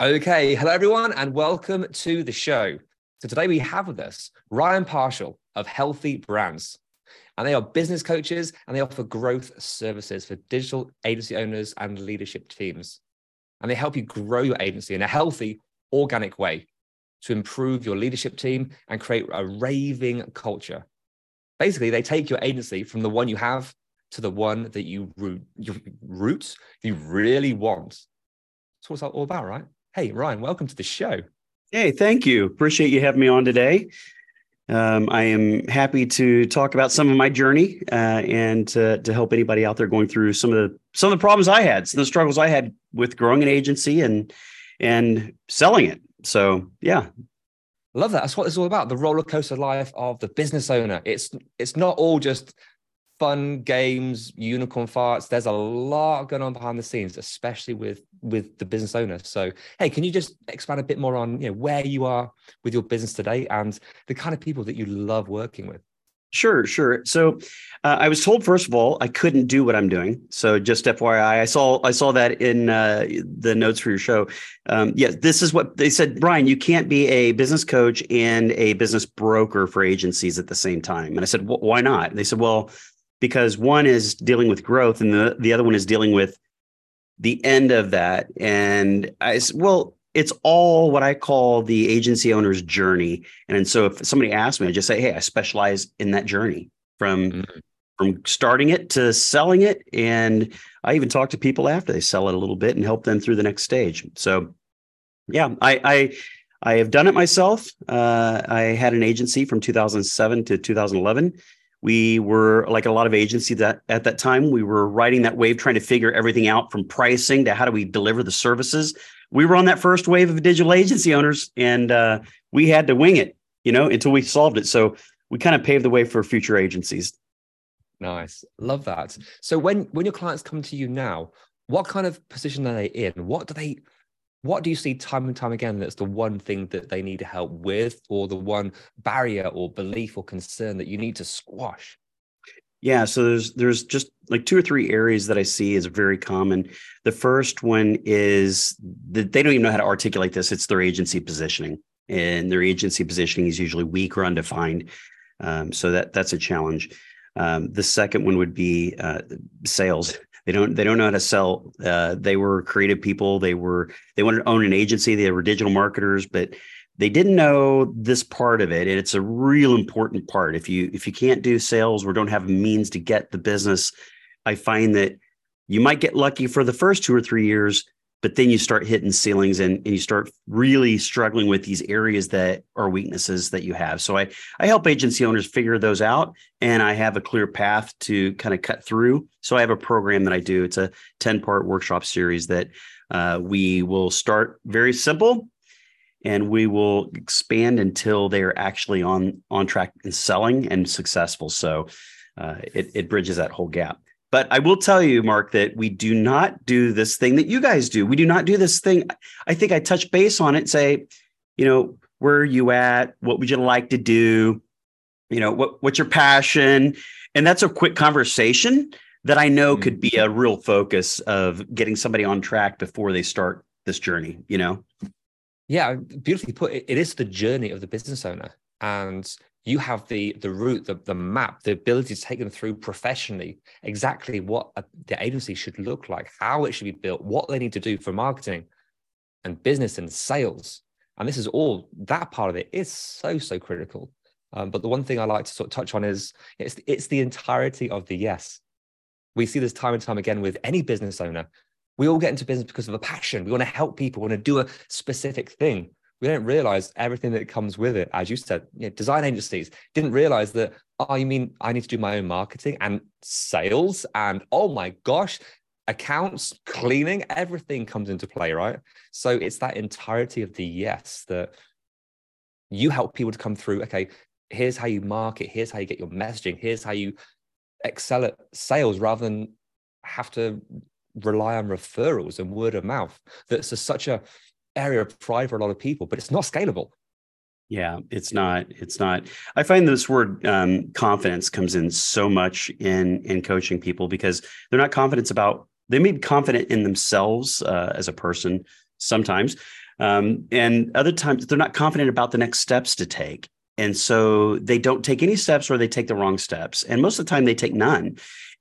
Okay, hello everyone, and welcome to the show. So today we have with us Ryan Parshall of Healthy Brands, and they are business coaches and they offer growth services for digital agency owners and leadership teams. And they help you grow your agency in a healthy, organic way to improve your leadership team and create a raving culture. Basically, they take your agency from the one you have to the one that you root, you root you really want. That's what it's all about, right? Hey, Ryan, welcome to the show. Hey, thank you. Appreciate you having me on today. Um, I am happy to talk about some of my journey uh, and to, to help anybody out there going through some of the some of the problems I had, some of the struggles I had with growing an agency and and selling it. So yeah, Love that. That's what it's all about. The roller coaster life of the business owner. It's it's not all just fun games, unicorn farts. There's a lot going on behind the scenes, especially with with the business owner. So, hey, can you just expand a bit more on you know where you are with your business today and the kind of people that you love working with? Sure, sure. So uh, I was told first of all I couldn't do what I'm doing. So just FYI, I saw I saw that in uh, the notes for your show. Um, yeah, this is what they said. Ryan, you can't be a business coach and a business broker for agencies at the same time. And I said, why not? And they said, well, because one is dealing with growth and the the other one is dealing with the end of that. And I said, well, it's all what I call the agency owner's journey. And so if somebody asks me, I just say, hey, I specialize in that journey from Mhm. from starting it to selling it. And I even talk to people after they sell it a little bit and help them through the next stage. So yeah, I I I have done it myself. Uh, I had an agency from 2007 to 2011. We were like a lot of agencies that at that time we were riding that wave, trying to figure everything out from pricing to how do we deliver the services. We were on that first wave of digital agency owners, and uh, we had to wing it, you know, until we solved it. So we kind of paved the way for future agencies. Nice. Love that. So when when your clients come to you now, what kind of position are they in? What do they what do you see time and time again that's the one thing that they need to help with or the one barrier or belief or concern that you need to squash? Yeah, so there's there's just like two or three areas that I see is very common. The first one is that they don't even know how to articulate this. It's their agency positioning, and their agency positioning is usually weak or undefined. Um, so that that's a challenge. Um, the second one would be uh, sales. They don't they don't know how to sell. Uh, they were creative people. They were they wanted to own an agency. They were digital marketers, but they didn't know this part of it and it's a real important part if you if you can't do sales or don't have means to get the business i find that you might get lucky for the first two or three years but then you start hitting ceilings and, and you start really struggling with these areas that are weaknesses that you have so i i help agency owners figure those out and i have a clear path to kind of cut through so i have a program that i do it's a 10 part workshop series that uh, we will start very simple and we will expand until they are actually on on track and selling and successful. So uh, it it bridges that whole gap. But I will tell you, Mark, that we do not do this thing that you guys do. We do not do this thing. I think I touch base on it and say, you know, where are you at? What would you like to do? You know, what what's your passion? And that's a quick conversation that I know Mm. could be a real focus of getting somebody on track before they start this journey, you know? Yeah, beautifully put. It is the journey of the business owner. And you have the the route the, the map the ability to take them through professionally exactly what a, the agency should look like how it should be built what they need to do for marketing and business and sales. And this is all that part of it is so so critical. Um, but the one thing i like to sort of touch on is it's it's the entirety of the yes. We see this time and time again with any business owner. We all get into business because of a passion. We want to help people we want to do a specific thing we don't realize everything that comes with it. As you said, you know, design agencies didn't realize that, oh, you mean I need to do my own marketing and sales and oh my gosh, accounts, cleaning, everything comes into play, right? So it's that entirety of the yes that you help people to come through. Okay, here's how you market, here's how you get your messaging, here's how you excel at sales rather than have to rely on referrals and word of mouth. That's a, such a area of pride for a lot of people, but it's not scalable. Yeah, it's not. It's not. I find this word um, confidence comes in so much in in coaching people because they're not confident about. They may be confident in themselves uh, as a person sometimes, um, and other times they're not confident about the next steps to take, and so they don't take any steps or they take the wrong steps, and most of the time they take none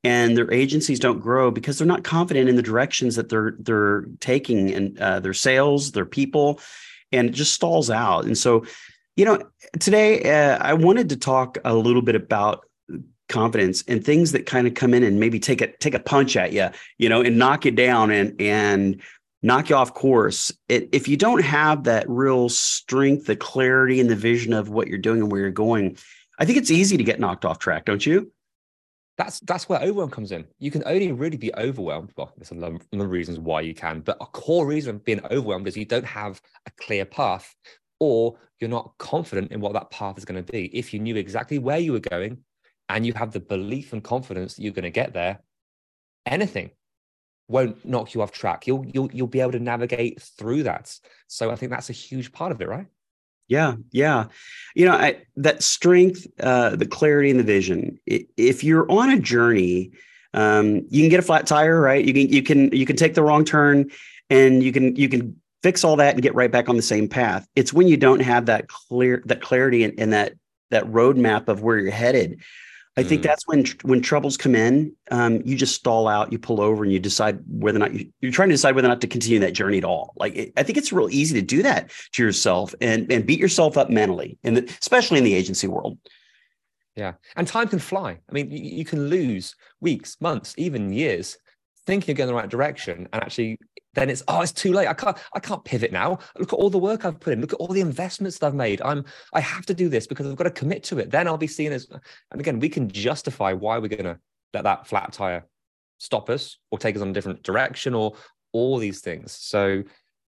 and their agencies don't grow because they're not confident in the directions that they're they're taking and uh, their sales, their people, and it just stalls out. And so, you know, today uh, I wanted to talk a little bit about confidence and things that kind of come in and maybe take a take a punch at you, you know, and knock you down and and knock you off course. It, if you don't have that real strength, the clarity, and the vision of what you're doing and where you're going, I think it's easy to get knocked off track, don't you? That's that's where overwhelm comes in. You can only really be overwhelmed. Well, there's a number of reasons why you can, but a core reason of being overwhelmed is you don't have a clear path, or you're not confident in what that path is going to be. If you knew exactly where you were going, and you have the belief and confidence that you're going to get there, anything won't knock you off track. You'll you'll you'll be able to navigate through that. So I think that's a huge part of it, right? Yeah, yeah. You know, I, that strength, uh, the clarity, and the vision. If you're on a journey, um, you can get a flat tire, right? You can you can you can take the wrong turn, and you can you can fix all that and get right back on the same path. It's when you don't have that clear that clarity and, and that that roadmap of where you're headed I think mm. that's when when troubles come in, um, you just stall out, you pull over, and you decide whether or not you, are trying to decide whether or not to continue that journey at all. Like it, I think it's real easy to do that to yourself and and beat yourself up mentally, and especially in the agency world. Yeah, and time can fly. I mean, you, you can lose weeks, months, even years thinking you're going the right direction, and actually then it's oh it's too late. I can't i can't pivot now. Look at all the work i've put in. Look at all the investments that i've made. I'm i have to do this because i've got to commit to it. Then i'll be seen as and again we can justify why we're going to let that flat tire stop us or take us on a different direction or all these things. So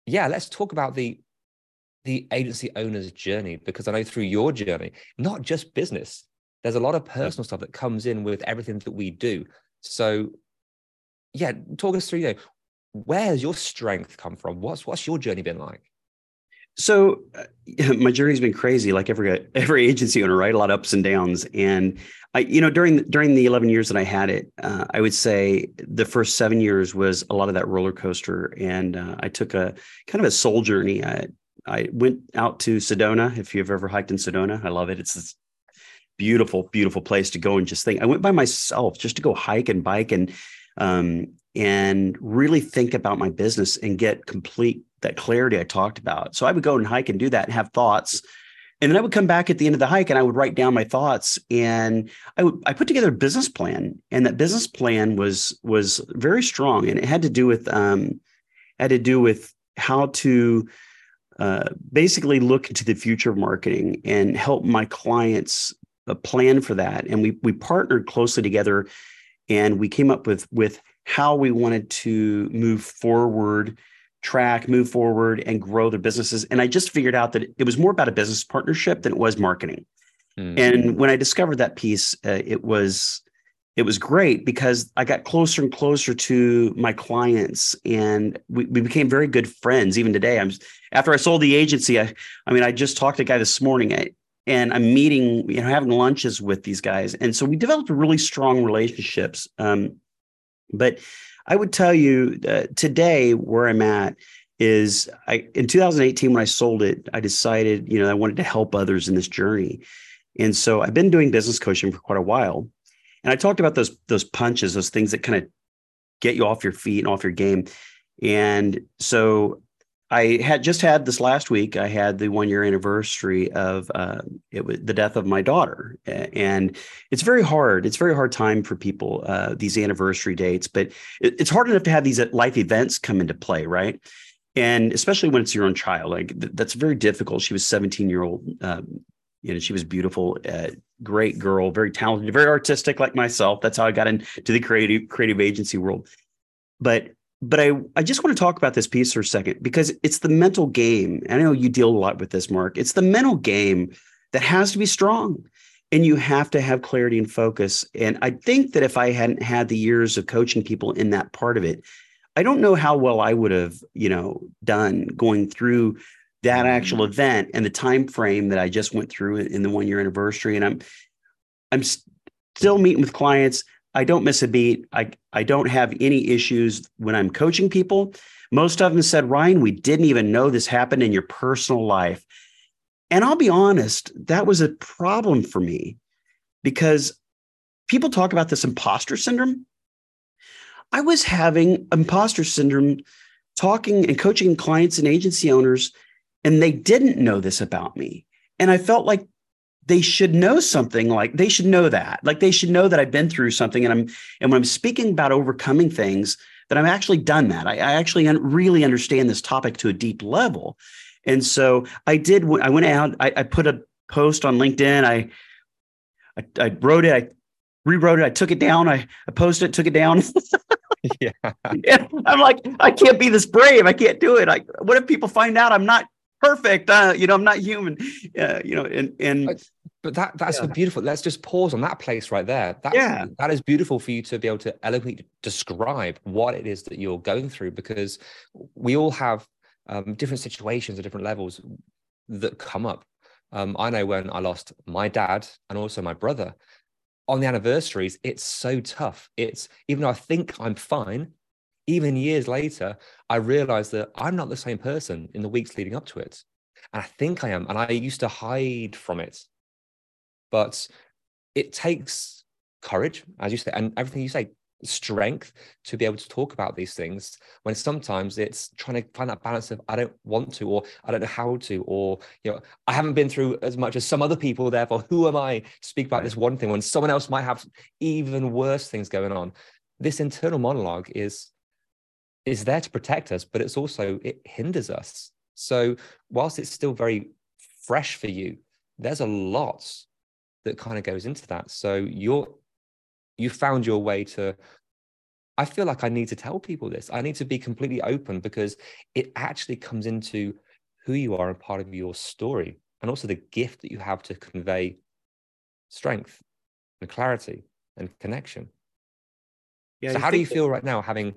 yeah let's talk about the the agency owner's journey because i know through your journey not just business there's a lot of personal stuff that comes in with everything that we do. So yeah talk us through you know where's your strength come from? What's what's your journey been like? So uh, my journey's been crazy, like every every agency owner, right? A lot of ups and downs. And I, you know, during during the eleven years that I had it, uh, I would say the first seven years was a lot of that roller coaster. And uh, I took a kind of a soul journey. I I went out to Sedona. If you've ever hiked in Sedona, I love it. It's this beautiful, beautiful place to go and just think. I went by myself just to go hike and bike and um, and really think about my business and get complete that clarity I talked about. So I would go and hike and do that and have thoughts. And then I would come back at the end of the hike and I would write down my thoughts and I would I put together a business plan. And that business plan was was very strong and it had to do with um had to do with how to uh, basically look into the future of marketing and help my clients uh, plan for that. And we we partnered closely together and we came up with with how we wanted to move forward track move forward and grow their businesses and i just figured out that it was more about a business partnership than it was marketing mm-hmm. and when i discovered that piece uh, it was it was great because i got closer and closer to my clients and we, we became very good friends even today i'm after i sold the agency i i mean i just talked to a guy this morning I, and I'm meeting, you know, having lunches with these guys. And so we developed really strong relationships. Um, but I would tell you uh, today where I'm at is I in 2018 when I sold it, I decided, you know, I wanted to help others in this journey. And so I've been doing business coaching for quite a while. And I talked about those those punches, those things that kind of get you off your feet and off your game. And so I had just had this last week. I had the one year anniversary of uh, it was the death of my daughter, and it's very hard. It's very hard time for people uh, these anniversary dates, but it, it's hard enough to have these uh, life events come into play, right? And especially when it's your own child, like th- that's very difficult. She was 17 year old, um, you know, she was beautiful, uh, great girl, very talented, very artistic, like myself. That's how I got into the creative creative agency world. But but I, I just want to talk about this piece for a second because it's the mental game. I know you deal a lot with this, Mark. It's the mental game that has to be strong and you have to have clarity and focus. And I think that if I hadn't had the years of coaching people in that part of it, I don't know how well I would have, you know, done going through that actual mm-hmm. event and the time frame that I just went through in the one year anniversary. And I'm I'm still meeting with clients I don't miss a beat. I, I don't have any issues when I'm coaching people. Most of them said, Ryan, we didn't even know this happened in your personal life. And I'll be honest, that was a problem for me because people talk about this imposter syndrome. I was having imposter syndrome talking and coaching clients and agency owners, and they didn't know this about me. And I felt like they should know something like they should know that. Like they should know that i've been through something and i'm and when i'm speaking about overcoming things that i've actually done that. I, I actually un- really understand this topic to a deep level. And so i did i went out i, I put a post on linkedin. I, I, I wrote it. I rewrote it. I took it down. I, I posted it took it down. Yeah. yeah. I'm like i can't be this brave. I can't do it. Like what if people find out i'm not perfect. Uh, you know, I'm not human. Uh, you know, and and but that that's yeah. beautiful. Let's just pause on that place right there. That's, yeah, that is beautiful for you to be able to eloquently describe what it is that you're going through because we all have um, different situations at different levels that come up. Um, I know when I lost my dad and also my brother on the anniversaries, it's so tough. It's even though I think I'm fine, even years later, I realized that I'm not the same person in the weeks leading up to it. And I think I am. And I used to hide from it. But it takes courage, as you say, and everything you say, strength to be able to talk about these things when sometimes it's trying to find that balance of I don't want to or I don't know how to or you know I haven't been through as much as some other people therefore who am I to speak about this one thing when someone else might have even worse things going on this internal monologue is is there to protect us, but it's also it hinders us. So whilst it's still very fresh for you, there's a lot that kind of goes into that. So you're you found your way to I feel like I need to tell people this. I need to be completely open because it actually comes into who you are and part of your story and also the gift that you have to convey strength and clarity and connection. Yeah, so how do you feel right now having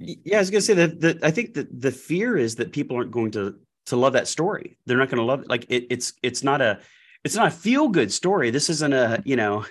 yeah, I was gonna say that. that I think that the fear is that people aren't going to to love that story. They're not going to love it. Like it, it's it's not a it's not a feel good story. This isn't a you know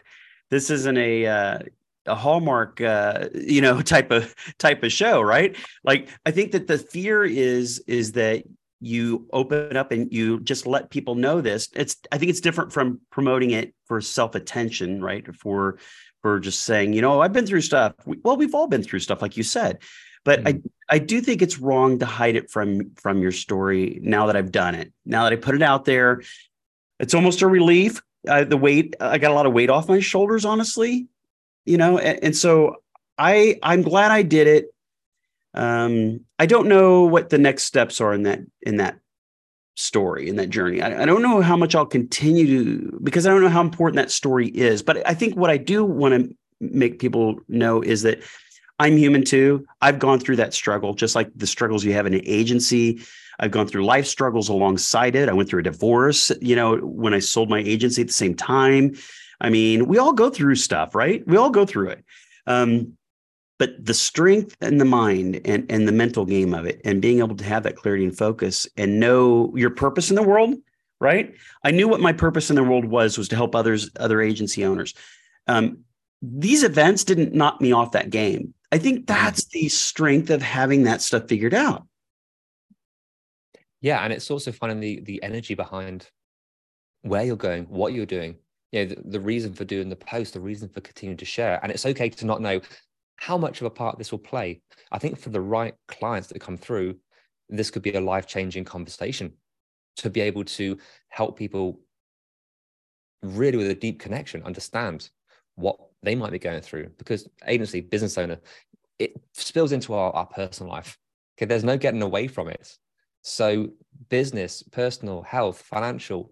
this isn't a uh, a hallmark uh, you know type of type of show, right? Like I think that the fear is is that you open up and you just let people know this. It's I think it's different from promoting it for self attention, right? For for just saying, you know, I've been through stuff. Well, we've all been through stuff, like you said. But mm-hmm. I, I do think it's wrong to hide it from from your story now that I've done it. Now that I put it out there, it's almost a relief. The weight, I got a lot of weight off my shoulders, honestly. You know, and, and so I I'm glad I did it. Um, I don't know what the next steps are in that in that story in that journey. I, I, don't know how much I'll continue to because I don't know how important that story is. But I think what I do want to make people know is that I'm human too. I've gone through that struggle, just like the struggles you have in an agency. I've gone through life struggles alongside it. I went through a divorce, you know, when I sold my agency at the same time. I mean, we all go through stuff, right? We all go through it. Um, but the strength and the mind and, and the mental game of it and being able to have that clarity and focus and know your purpose in the world, right? I knew what my purpose in the world was, was to help others, other agency owners. Um, these events didn't knock me off that game. I think that's the strength of having that stuff figured out. Yeah, and it's also finding the the energy behind where you're going, what you're doing, you know, the, the reason for doing the post, the reason for continuing to share. And it's okay to not know how much of a part this will play. I think for the right clients that come through, this could be a life changing conversation to be able to help people really with a deep connection understand what they might be going through because agency business owner it spills into our, our personal life okay there's no getting away from it so business personal health financial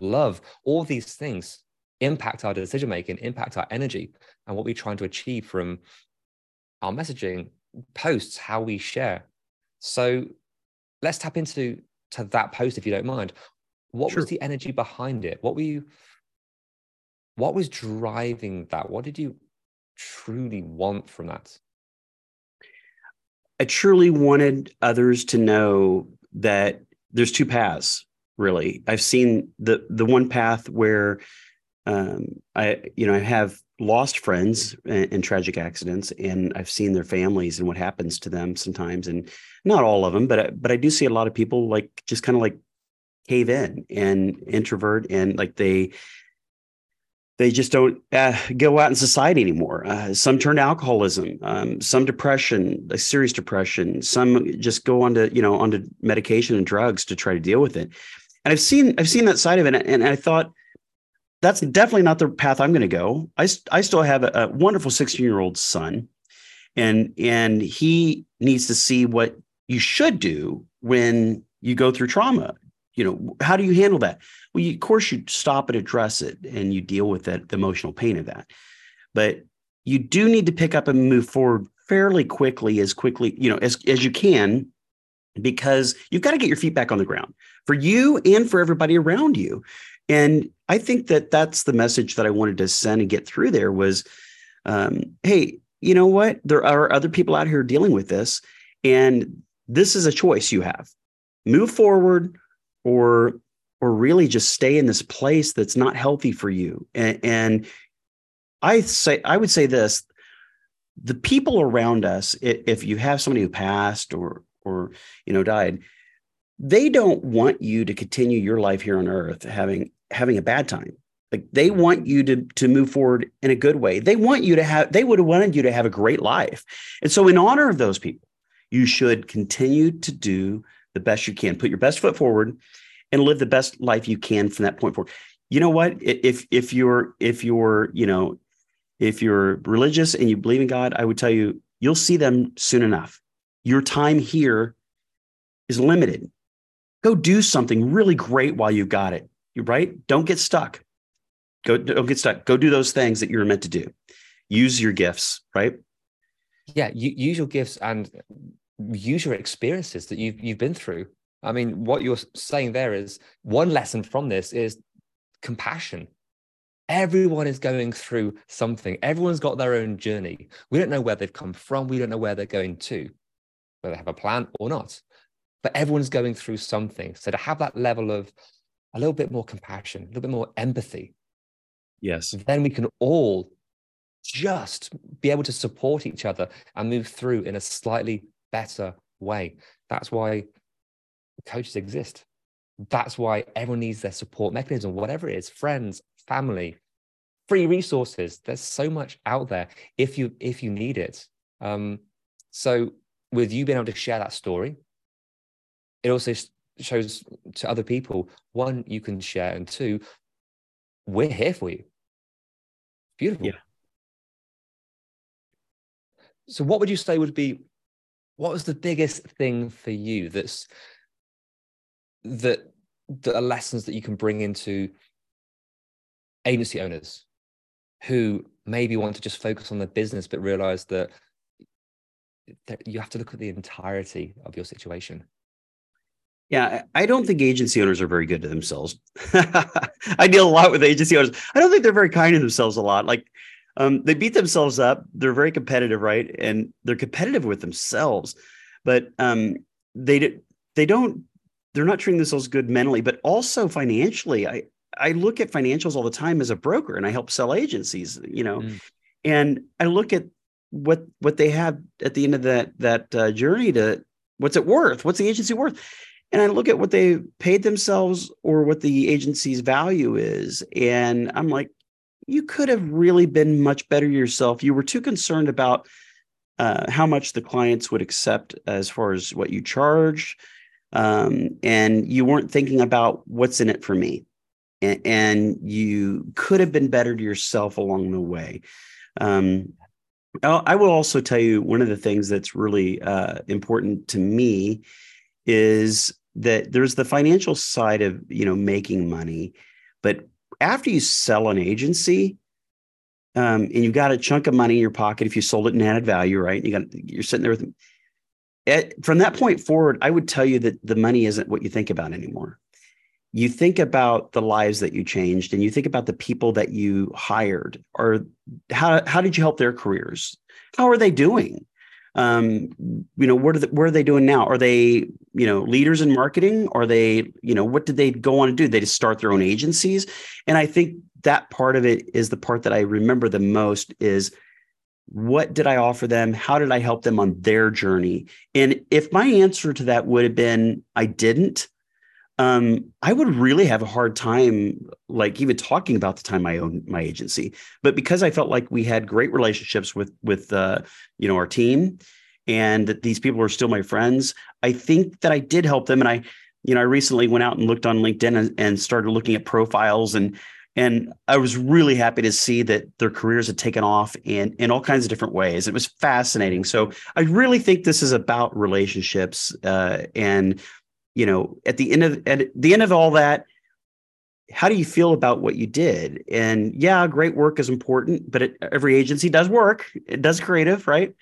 love all these things impact our decision making impact our energy and what we're trying to achieve from our messaging posts how we share so let's tap into to that post if you don't mind. What sure. was the energy behind it? What were you what was driving that? What did you truly want from that? I truly wanted others to know that there's two paths, really. I've seen the the one path where um, I, you know, I have lost friends in, in, tragic accidents, and I've seen their families and what happens to them sometimes, and not all of them, but but I do see a lot of people like just kind of like cave in and introvert, and like they they just don't uh, go out in society anymore. Uh, some turn to alcoholism, um, some depression, like serious depression. Some just go onto you know onto medication and drugs to try to deal with it. And I've seen I've seen that side of it, and I thought that's definitely not the path I'm going to go. I, I still have a, a wonderful 16 year old son, and and he needs to see what you should do when you go through trauma. You know, how do you handle that? Well, you, of course, you stop and address it, and you deal with that the emotional pain of that. But you do need to pick up and move forward fairly quickly, as quickly you know as as you can, because you've got to get your feet back on the ground for you and for everybody around you. And I think that that's the message that I wanted to send and get through there was, um, hey, you know what? There are other people out here dealing with this, and this is a choice you have: move forward, or or really just stay in this place that's not healthy for you. And, and I say, I would say this: the people around us, if you have somebody who passed or or you know died, they don't want you to continue your life here on earth having having a bad time. Like they want you to to move forward in a good way. They want you to have they would have wanted you to have a great life. And so in honor of those people, you should continue to do the best you can. Put your best foot forward and live the best life you can from that point forward. You know what? If if you're if you're, you know, if you're religious and you believe in God, I would tell you you'll see them soon enough. Your time here is limited. Go do something really great while you've got it right? Don't get stuck. Go, don't get stuck. Go do those things that you're meant to do. Use your gifts, right? Yeah, use your gifts and use your experiences that you've you've been through. I mean, what you're saying there is one lesson from this is compassion. Everyone is going through something. Everyone's got their own journey. We don't know where they've come from. We don't know where they're going to, whether they have a plan or not. But everyone's going through something. So to have that level of a little bit more compassion, a little bit more empathy. Yes. Then we can all just be able to support each other and move through in a slightly better way. That's why coaches exist. That's why everyone needs their support mechanism, whatever it is, friends, family, free resources. There's so much out there if you if you need it. Um, so with you being able to share that story, it also shows to other people one you can share and two we're here for you beautiful yeah so what would you say would be what was the biggest thing for you that's that are lessons that you can bring into agency owners who maybe want to just focus on the business but realize that, that you have to look at the entirety of your situation yeah, I don't think agency owners are very good to themselves. I deal a lot with agency owners. I don't think they're very kind to themselves a lot. Like um, they beat themselves up. They're very competitive, right? And they're competitive with themselves, but um, they they don't. They're not treating themselves good mentally, but also financially. I I look at financials all the time as a broker, and I help sell agencies. You know, mm. and I look at what what they have at the end of that that uh, journey to what's it worth? What's the agency worth? and I look at what they paid themselves or what the agency's value is. And I'm like, you could have really been much better yourself. You were too concerned about uh, how much the clients would accept as far as what you charge. Um, and you weren't thinking about what's in it for me. And, and you could have been better to yourself along the way. Um, I will also tell you one of the things that's really uh, important to me is that there's the financial side of you know making money, but after you sell an agency, um, and you've got a chunk of money in your pocket if you sold it and added value, right? You got you're sitting there with at, from that point forward, I would tell you that the money isn't what you think about anymore. You think about the lives that you changed, and you think about the people that you hired, or how how did you help their careers? How are they doing? Um, you know, what are, the, what are they doing now? Are they, you know, leaders in marketing? Are they, you know, what did they go on to do? They just start their own agencies. And I think that part of it is the part that I remember the most is what did I offer them? How did I help them on their journey? And if my answer to that would have been, I didn't, um, I would really have a hard time, like even talking about the time I owned my agency. But because I felt like we had great relationships with with uh, you know our team, and that these people are still my friends, I think that I did help them. And I, you know, I recently went out and looked on LinkedIn and, and started looking at profiles and and I was really happy to see that their careers had taken off in in all kinds of different ways. It was fascinating. So I really think this is about relationships uh, and you know, at the end of at the end of all that, how do you feel about what you did? And yeah, great work is important, but it, every agency does work. It does creative, right?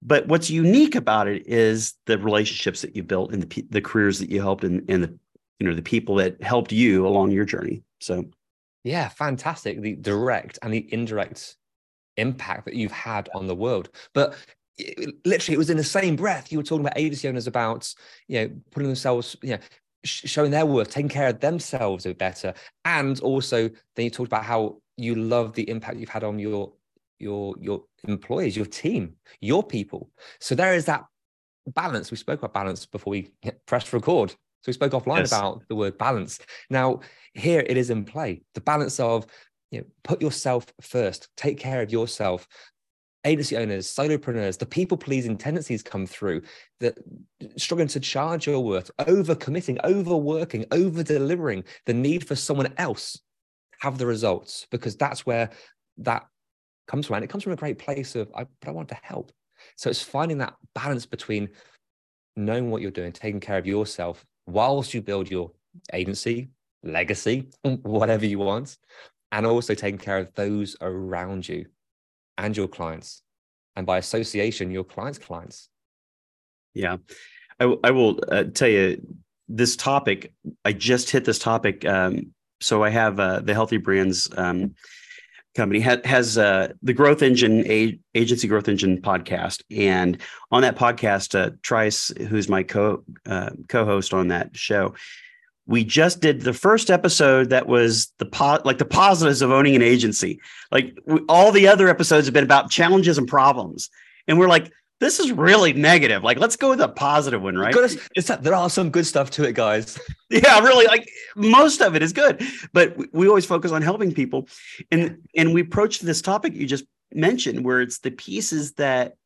But what's unique about it is the relationships that you built and the the careers that you helped and, and the you know the people that helped you along your journey. So, yeah, fantastic. The direct and the indirect impact that you've had on the world. But literally it was in the same breath you were talking about agency owners about you know putting themselves you know showing their worth taking care of themselves a bit better. And also then you talked about how you love the impact you've had on your your your employees your team your people. So there is that balance. We spoke about balance before we pressed record. So we spoke offline yes. about the word balance. Now here it is in play the balance of you know, put yourself first take care of yourself agency owners, solopreneurs, the people pleasing tendencies come through, that struggling to charge your worth, over committing, overworking, over delivering, the need for someone else have the results because that's where that comes from. And it comes from a great place of, I, but I want to help. So it's finding that balance between knowing what you're doing, taking care of yourself whilst you build your agency, legacy, whatever you want, and also taking care of those around you and your clients, and by association, your clients' clients. Yeah, I, w- I will uh, tell you this topic. I just hit this topic. Um, so I have uh, the Healthy Brands um, company ha- has uh, the Growth Engine a- Agency Growth Engine podcast, and on that podcast, uh, Trice, who's my co uh, co-host on that show, we just did the first episode that was the po- like the positives of owning an agency. Like we, all the other episodes have been about challenges and problems, and we're like, this is really negative. Like, let's go with a positive one, right? It's that there are some good stuff to it, guys. yeah, really. Like most of it is good, but we, we always focus on helping people, and and we approach this topic you just mentioned, where it's the pieces that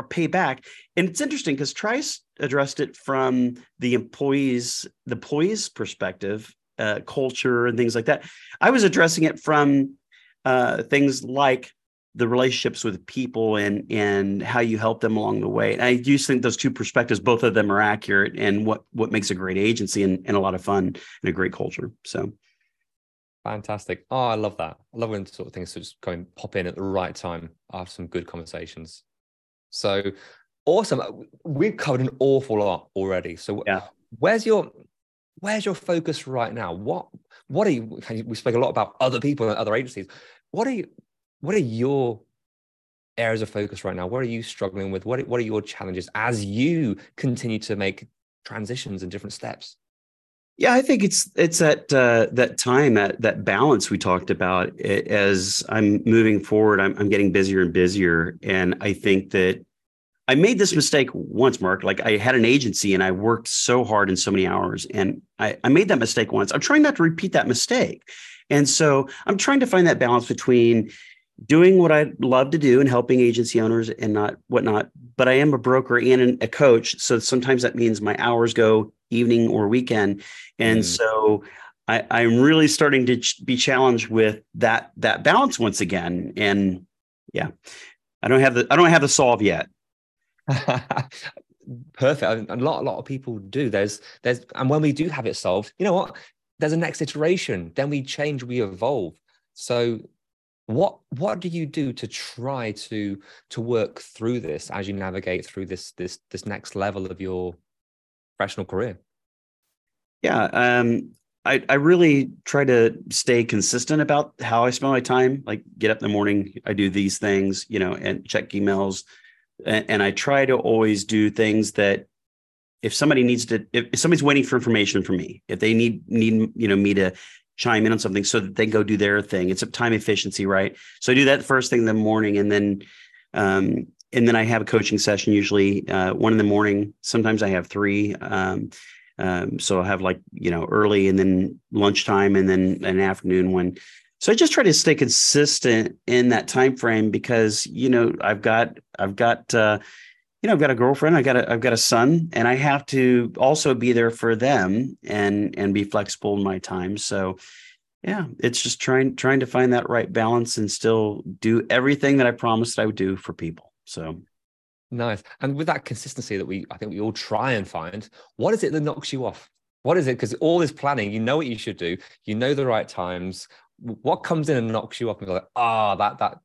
are payback. And it's interesting because Trice addressed it from the employees, the employees' perspective, uh, culture, and things like that. I was addressing it from uh, things like the relationships with people and and how you help them along the way. And I do think those two perspectives, both of them are accurate and what what makes a great agency and, and a lot of fun and a great culture. So fantastic. Oh, I love that. I love when sort of things just come pop in at the right time after some good conversations. So awesome. We've covered an awful lot already. So yeah. where's your where's your focus right now? What what are you we spoke a lot about other people and other agencies. What are you what are your areas of focus right now? What are you struggling with? What what are your challenges as you continue to make transitions and different steps? Yeah, I think it's it's that uh, that time that that balance we talked about. As I'm moving forward, I'm, I'm getting busier and busier, and I think that I made this mistake once, Mark. Like I had an agency and I worked so hard and so many hours, and I, I made that mistake once. I'm trying not to repeat that mistake. And so I'm trying to find that balance between doing what I love to do and helping agency owners and not whatnot. But I am a broker and a coach. So sometimes that means my hours go evening or weekend. And mm. so I, am really starting to ch- be challenged with that that balance once again. And yeah, I don't have the I don't have the solve yet. Perfect. A lot a lot of people do. There's there's and when we do have it solved, you know what? There's a next iteration. Then we change, we evolve. So what what do you do to try to to work through this as you navigate through this this this next level of your professional career yeah um I, I really try to stay consistent about how I spend my time. Like get up in the morning, I do these things, you know, and check emails. And, and I try to always do things that if somebody needs to, if, if somebody's waiting for information from me, if they need need you know me to chime in on something so that they go do their thing. It's a time efficiency, right? So I do that first thing in the morning, and then um, and then I have a coaching session usually uh, one in the morning. Sometimes I have three. Um, um, so I'll have like you know early and then lunchtime and then an afternoon one. So I just try to stay consistent in that time frame because you know I've got I've got uh, you know, I've got a girlfriend, I got a, I've got a son, and I have to also be there for them and and be flexible in my time. So, yeah, it's just trying trying to find that right balance and still do everything that I promised I would do for people. So, nice. And with that consistency that we, I think we all try and find, what is it that knocks you off? What is it? Because all this planning, you know what you should do, you know the right times. What comes in and knocks you off and you're like, ah, oh, that that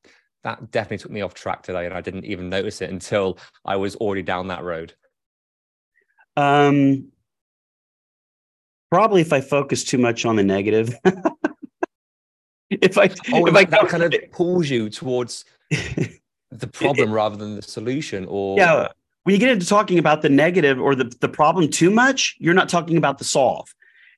that definitely took me off track today and i didn't even notice it until i was already down that road um probably if i focus too much on the negative if i oh, if that, I, that kind of pulls you towards the problem it, rather than the solution or yeah when you get into talking about the negative or the, the problem too much you're not talking about the solve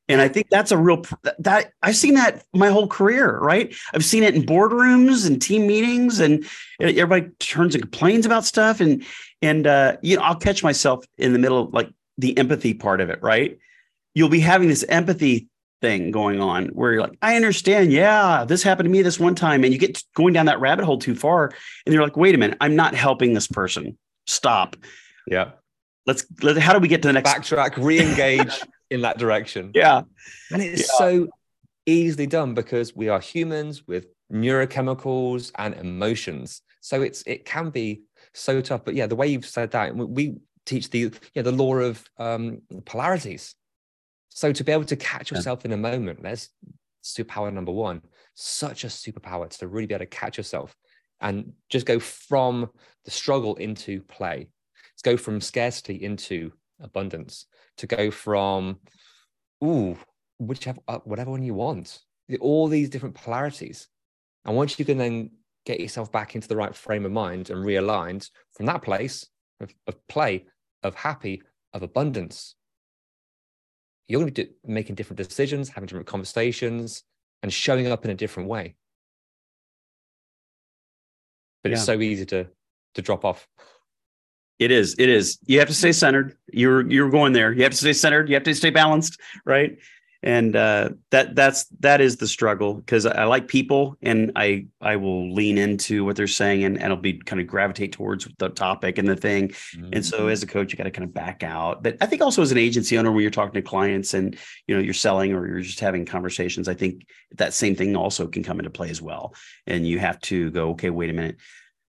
and I think that's a real that I've seen that my whole career, right? I've seen it in boardrooms and team meetings, and everybody turns and complains about stuff, and and uh, you know I'll catch myself in the middle of like the empathy part of it, right? You'll be having this empathy thing going on where you're like, I understand, yeah, this happened to me this one time, and you get going down that rabbit hole too far, and you're like, wait a minute, I'm not helping this person. Stop. Yeah. Let's let how do we get to the next backtrack, re-engage in that direction. Yeah. And it's yeah. so easily done because we are humans with neurochemicals and emotions. So it's it can be so tough. But yeah, the way you've said that, we teach the yeah the law of um, polarities. So to be able to catch yourself yeah. in a moment, there's superpower number one. Such a superpower to really be able to catch yourself and just go from the struggle into play. Let's go from scarcity into abundance to go from ooh whichever uh, whatever one you want all these different polarities and once you can then get yourself back into the right frame of mind and realigned from that place of, of play of happy of abundance you're going to be making different decisions having different conversations and showing up in a different way but yeah. it's so easy to to drop off it is. It is. You have to stay centered. You're you're going there. You have to stay centered. You have to stay balanced, right? And uh, that that's that is the struggle because I like people and I I will lean into what they're saying and, and I'll be kind of gravitate towards the topic and the thing. Mm-hmm. And so as a coach, you got to kind of back out. But I think also as an agency owner, when you're talking to clients and you know you're selling or you're just having conversations, I think that same thing also can come into play as well. And you have to go, okay, wait a minute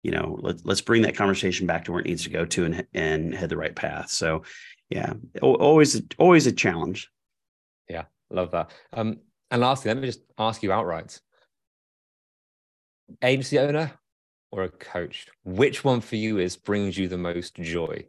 you know let, let's bring that conversation back to where it needs to go to and and head the right path so yeah always always a challenge love that. Um and lastly let me just ask you outright. Agency owner or a coach which one for you is brings you the most joy?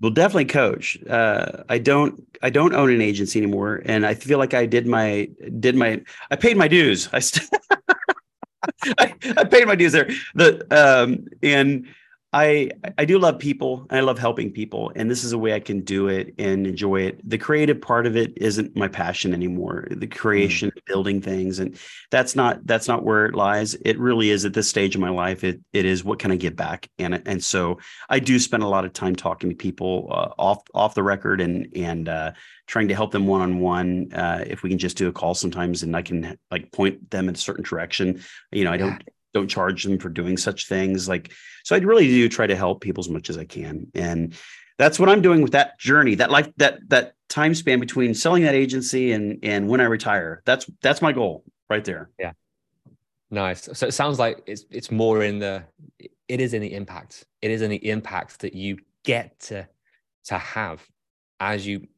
Well definitely coach. Uh, i don't i don't own an agency anymore and i feel like i did my did my i paid my dues. I st- I, I paid my dues there. The um, and I I do love people and I love helping people and this is a way I can do it and enjoy it. The creative part of it isn't my passion anymore. The creation, mm. building things and that's not that's not where it lies. It really is at this stage of my life it it is what can I give back and and so I do spend a lot of time talking to people uh, off off the record and and uh, trying to help them one on one if we can just do a call sometimes and I can like point them in a certain direction. You know, I don't don't charge them for doing such things like so i really do try to help people as much as i can. And that's what i'm doing with that journey that life that that time span between selling that agency and and when i retire. That's that's my goal right there. Yeah. Nice. So it sounds like it's it's more in the it is in the impact. It is in the impact that you get to to have as you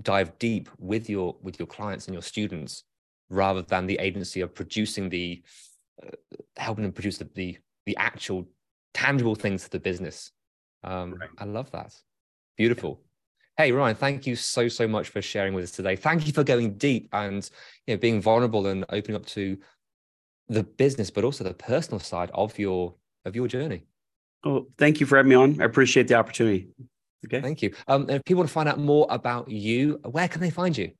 dive deep with your with your clients and your students rather than the agency of producing the helping them produce the, the, the actual tangible things to the business. Um, right. I love that. Beautiful. Hey Ryan, thank you so so much for sharing with us today. Thank you for going deep and you know being vulnerable and opening up to the business, but also the personal side of your of your journey. Oh, thank you for having me on. I appreciate the opportunity. Okay. Thank you. Um, if people want to find out more about you, where can they find you?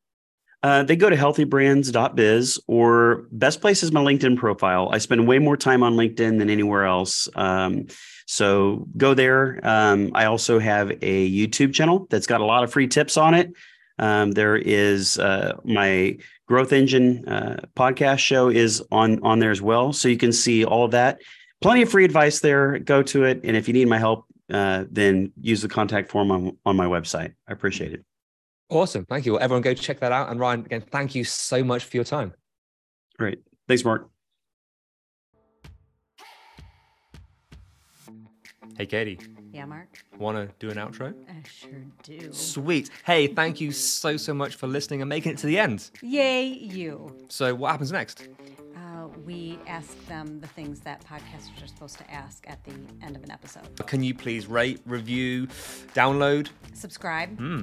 Uh, they go to healthybrands.biz or best place is my LinkedIn profile. I spend way more time on LinkedIn than anywhere else. Um, so go there. Um, I also have a YouTube channel that's got a lot of free tips on it. Um, there is uh, my growth engine uh, podcast show is on on there as well, so you can see all of that. Plenty of free advice there. Go to it, and if you need my help, uh, then use the contact form on on my website. I appreciate it. Awesome. Thank you. Well, everyone go check that out. And Ryan, again, thank you so much for your time. Great. Thanks, Mark. Hey, Katie. Yeah, Mark. Want to do an outro? I sure do. Sweet. Hey, thank you so, so much for listening and making it to the end. Yay, you. So, what happens next? Uh, we ask them the things that podcasters are supposed to ask at the end of an episode. Can you please rate, review, download, subscribe? Hmm.